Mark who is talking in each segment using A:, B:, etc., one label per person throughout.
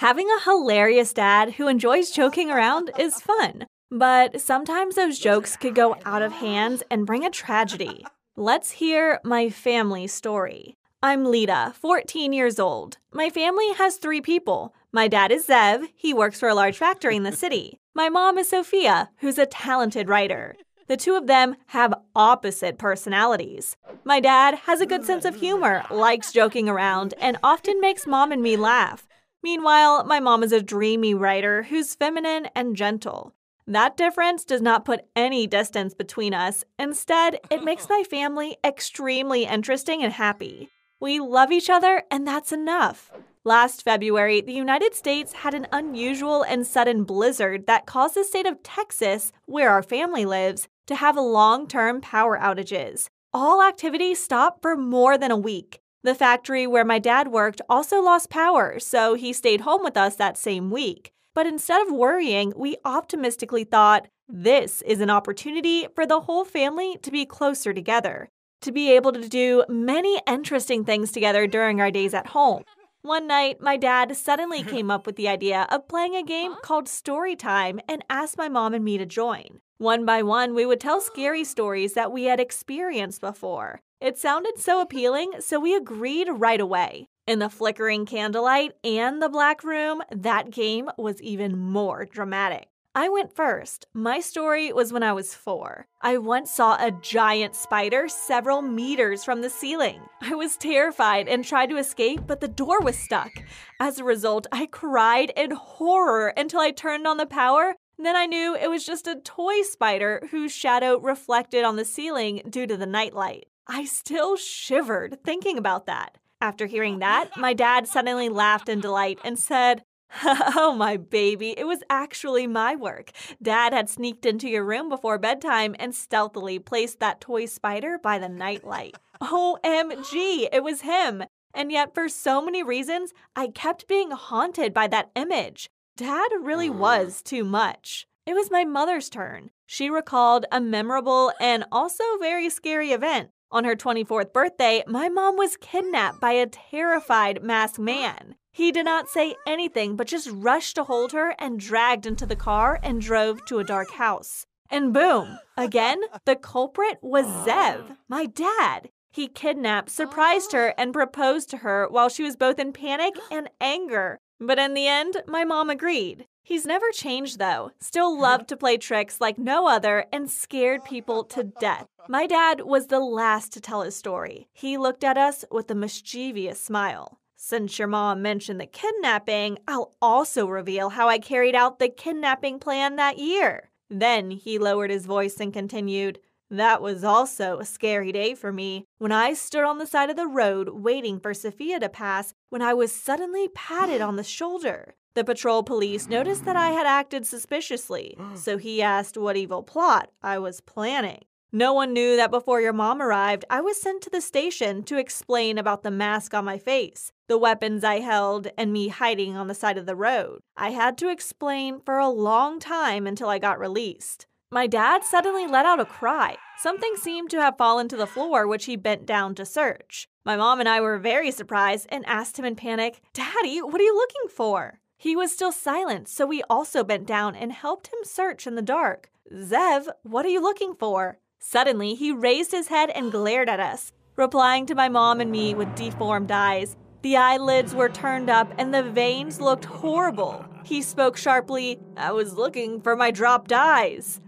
A: Having a hilarious dad who enjoys joking around is fun, but sometimes those jokes could go out of hand and bring a tragedy. Let's hear my family story. I'm Lita, 14 years old. My family has three people. My dad is Zev, he works for a large factory in the city. My mom is Sophia, who's a talented writer. The two of them have opposite personalities. My dad has a good sense of humor, likes joking around, and often makes mom and me laugh. Meanwhile, my mom is a dreamy writer who's feminine and gentle. That difference does not put any distance between us. Instead, it makes my family extremely interesting and happy. We love each other, and that's enough. Last February, the United States had an unusual and sudden blizzard that caused the state of Texas, where our family lives, to have long term power outages. All activity stopped for more than a week. The factory where my dad worked also lost power, so he stayed home with us that same week. But instead of worrying, we optimistically thought this is an opportunity for the whole family to be closer together, to be able to do many interesting things together during our days at home. One night, my dad suddenly came up with the idea of playing a game called Storytime and asked my mom and me to join. One by one, we would tell scary stories that we had experienced before. It sounded so appealing, so we agreed right away. In the flickering candlelight and the black room, that game was even more dramatic. I went first. My story was when I was four. I once saw a giant spider several meters from the ceiling. I was terrified and tried to escape, but the door was stuck. As a result, I cried in horror until I turned on the power. Then I knew it was just a toy spider whose shadow reflected on the ceiling due to the nightlight. I still shivered thinking about that. After hearing that, my dad suddenly laughed in delight and said, Oh, my baby, it was actually my work. Dad had sneaked into your room before bedtime and stealthily placed that toy spider by the nightlight. OMG, it was him. And yet, for so many reasons, I kept being haunted by that image. Dad really mm-hmm. was too much. It was my mother's turn. She recalled a memorable and also very scary event. On her 24th birthday, my mom was kidnapped by a terrified masked man. He did not say anything but just rushed to hold her and dragged into the car and drove to a dark house. And boom, again, the culprit was Zev, ah. my dad. He kidnapped, surprised ah. her, and proposed to her while she was both in panic and anger. But in the end, my mom agreed. He's never changed though, still loved to play tricks like no other and scared people to death. My dad was the last to tell his story. He looked at us with a mischievous smile. Since your mom mentioned the kidnapping, I'll also reveal how I carried out the kidnapping plan that year. Then he lowered his voice and continued, That was also a scary day for me when I stood on the side of the road waiting for Sophia to pass when I was suddenly patted on the shoulder. The patrol police noticed that I had acted suspiciously, so he asked what evil plot I was planning. No one knew that before your mom arrived, I was sent to the station to explain about the mask on my face, the weapons I held, and me hiding on the side of the road. I had to explain for a long time until I got released. My dad suddenly let out a cry. Something seemed to have fallen to the floor, which he bent down to search. My mom and I were very surprised and asked him in panic, Daddy, what are you looking for? He was still silent, so we also bent down and helped him search in the dark. Zev, what are you looking for? Suddenly, he raised his head and glared at us, replying to my mom and me with deformed eyes. The eyelids were turned up and the veins looked horrible. He spoke sharply, I was looking for my dropped eyes.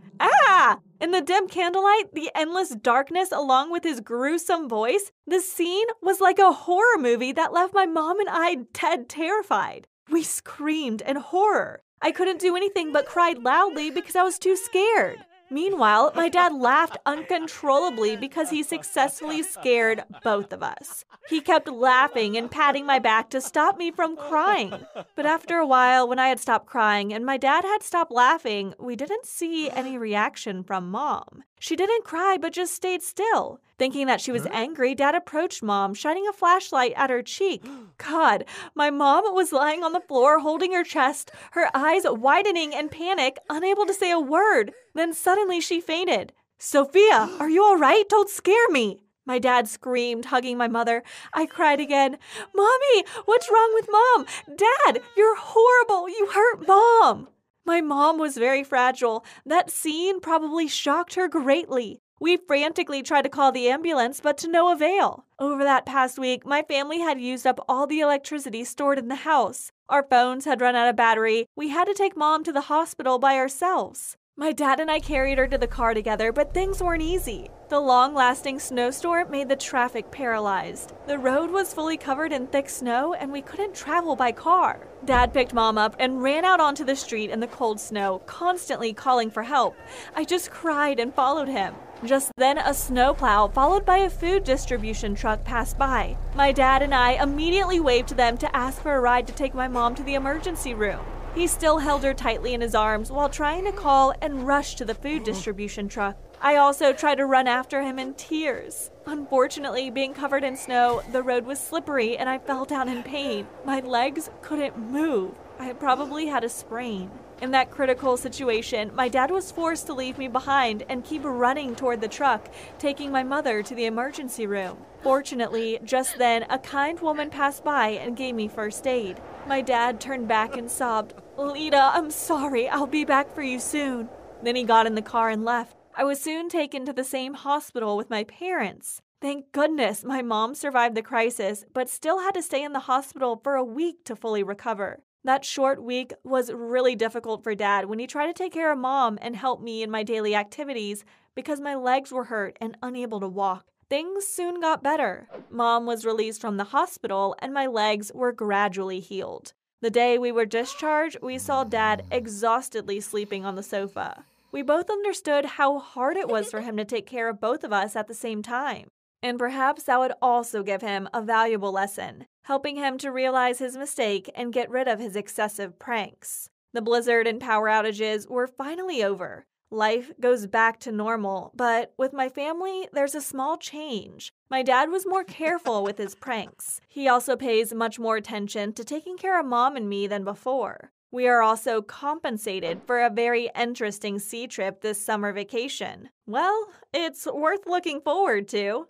A: In the dim candlelight, the endless darkness, along with his gruesome voice, the scene was like a horror movie that left my mom and I dead terrified. We screamed in horror. I couldn't do anything but cried loudly because I was too scared. Meanwhile, my dad laughed uncontrollably because he successfully scared both of us. He kept laughing and patting my back to stop me from crying. But after a while, when I had stopped crying and my dad had stopped laughing, we didn't see any reaction from mom. She didn't cry but just stayed still. Thinking that she was angry, Dad approached Mom, shining a flashlight at her cheek. God, my mom was lying on the floor holding her chest, her eyes widening in panic, unable to say a word. Then suddenly she fainted. Sophia, are you all right? Don't scare me. My dad screamed, hugging my mother. I cried again. Mommy, what's wrong with mom? Dad, you're horrible. You hurt mom. My mom was very fragile. That scene probably shocked her greatly. We frantically tried to call the ambulance, but to no avail. Over that past week, my family had used up all the electricity stored in the house. Our phones had run out of battery. We had to take mom to the hospital by ourselves. My dad and I carried her to the car together, but things weren't easy. The long lasting snowstorm made the traffic paralyzed. The road was fully covered in thick snow, and we couldn't travel by car. Dad picked mom up and ran out onto the street in the cold snow, constantly calling for help. I just cried and followed him. Just then, a snowplow, followed by a food distribution truck, passed by. My dad and I immediately waved to them to ask for a ride to take my mom to the emergency room. He still held her tightly in his arms while trying to call and rush to the food uh-huh. distribution truck. I also tried to run after him in tears. Unfortunately, being covered in snow, the road was slippery and I fell down in pain. My legs couldn't move. I probably had a sprain. In that critical situation, my dad was forced to leave me behind and keep running toward the truck, taking my mother to the emergency room. Fortunately, just then, a kind woman passed by and gave me first aid. My dad turned back and sobbed, Lita, I'm sorry, I'll be back for you soon. Then he got in the car and left. I was soon taken to the same hospital with my parents. Thank goodness my mom survived the crisis, but still had to stay in the hospital for a week to fully recover. That short week was really difficult for dad when he tried to take care of mom and help me in my daily activities because my legs were hurt and unable to walk. Things soon got better. Mom was released from the hospital and my legs were gradually healed. The day we were discharged, we saw dad exhaustedly sleeping on the sofa. We both understood how hard it was for him to take care of both of us at the same time. And perhaps that would also give him a valuable lesson, helping him to realize his mistake and get rid of his excessive pranks. The blizzard and power outages were finally over. Life goes back to normal, but with my family, there's a small change. My dad was more careful with his pranks. He also pays much more attention to taking care of mom and me than before. We are also compensated for a very interesting sea trip this summer vacation. Well, it's worth looking forward to.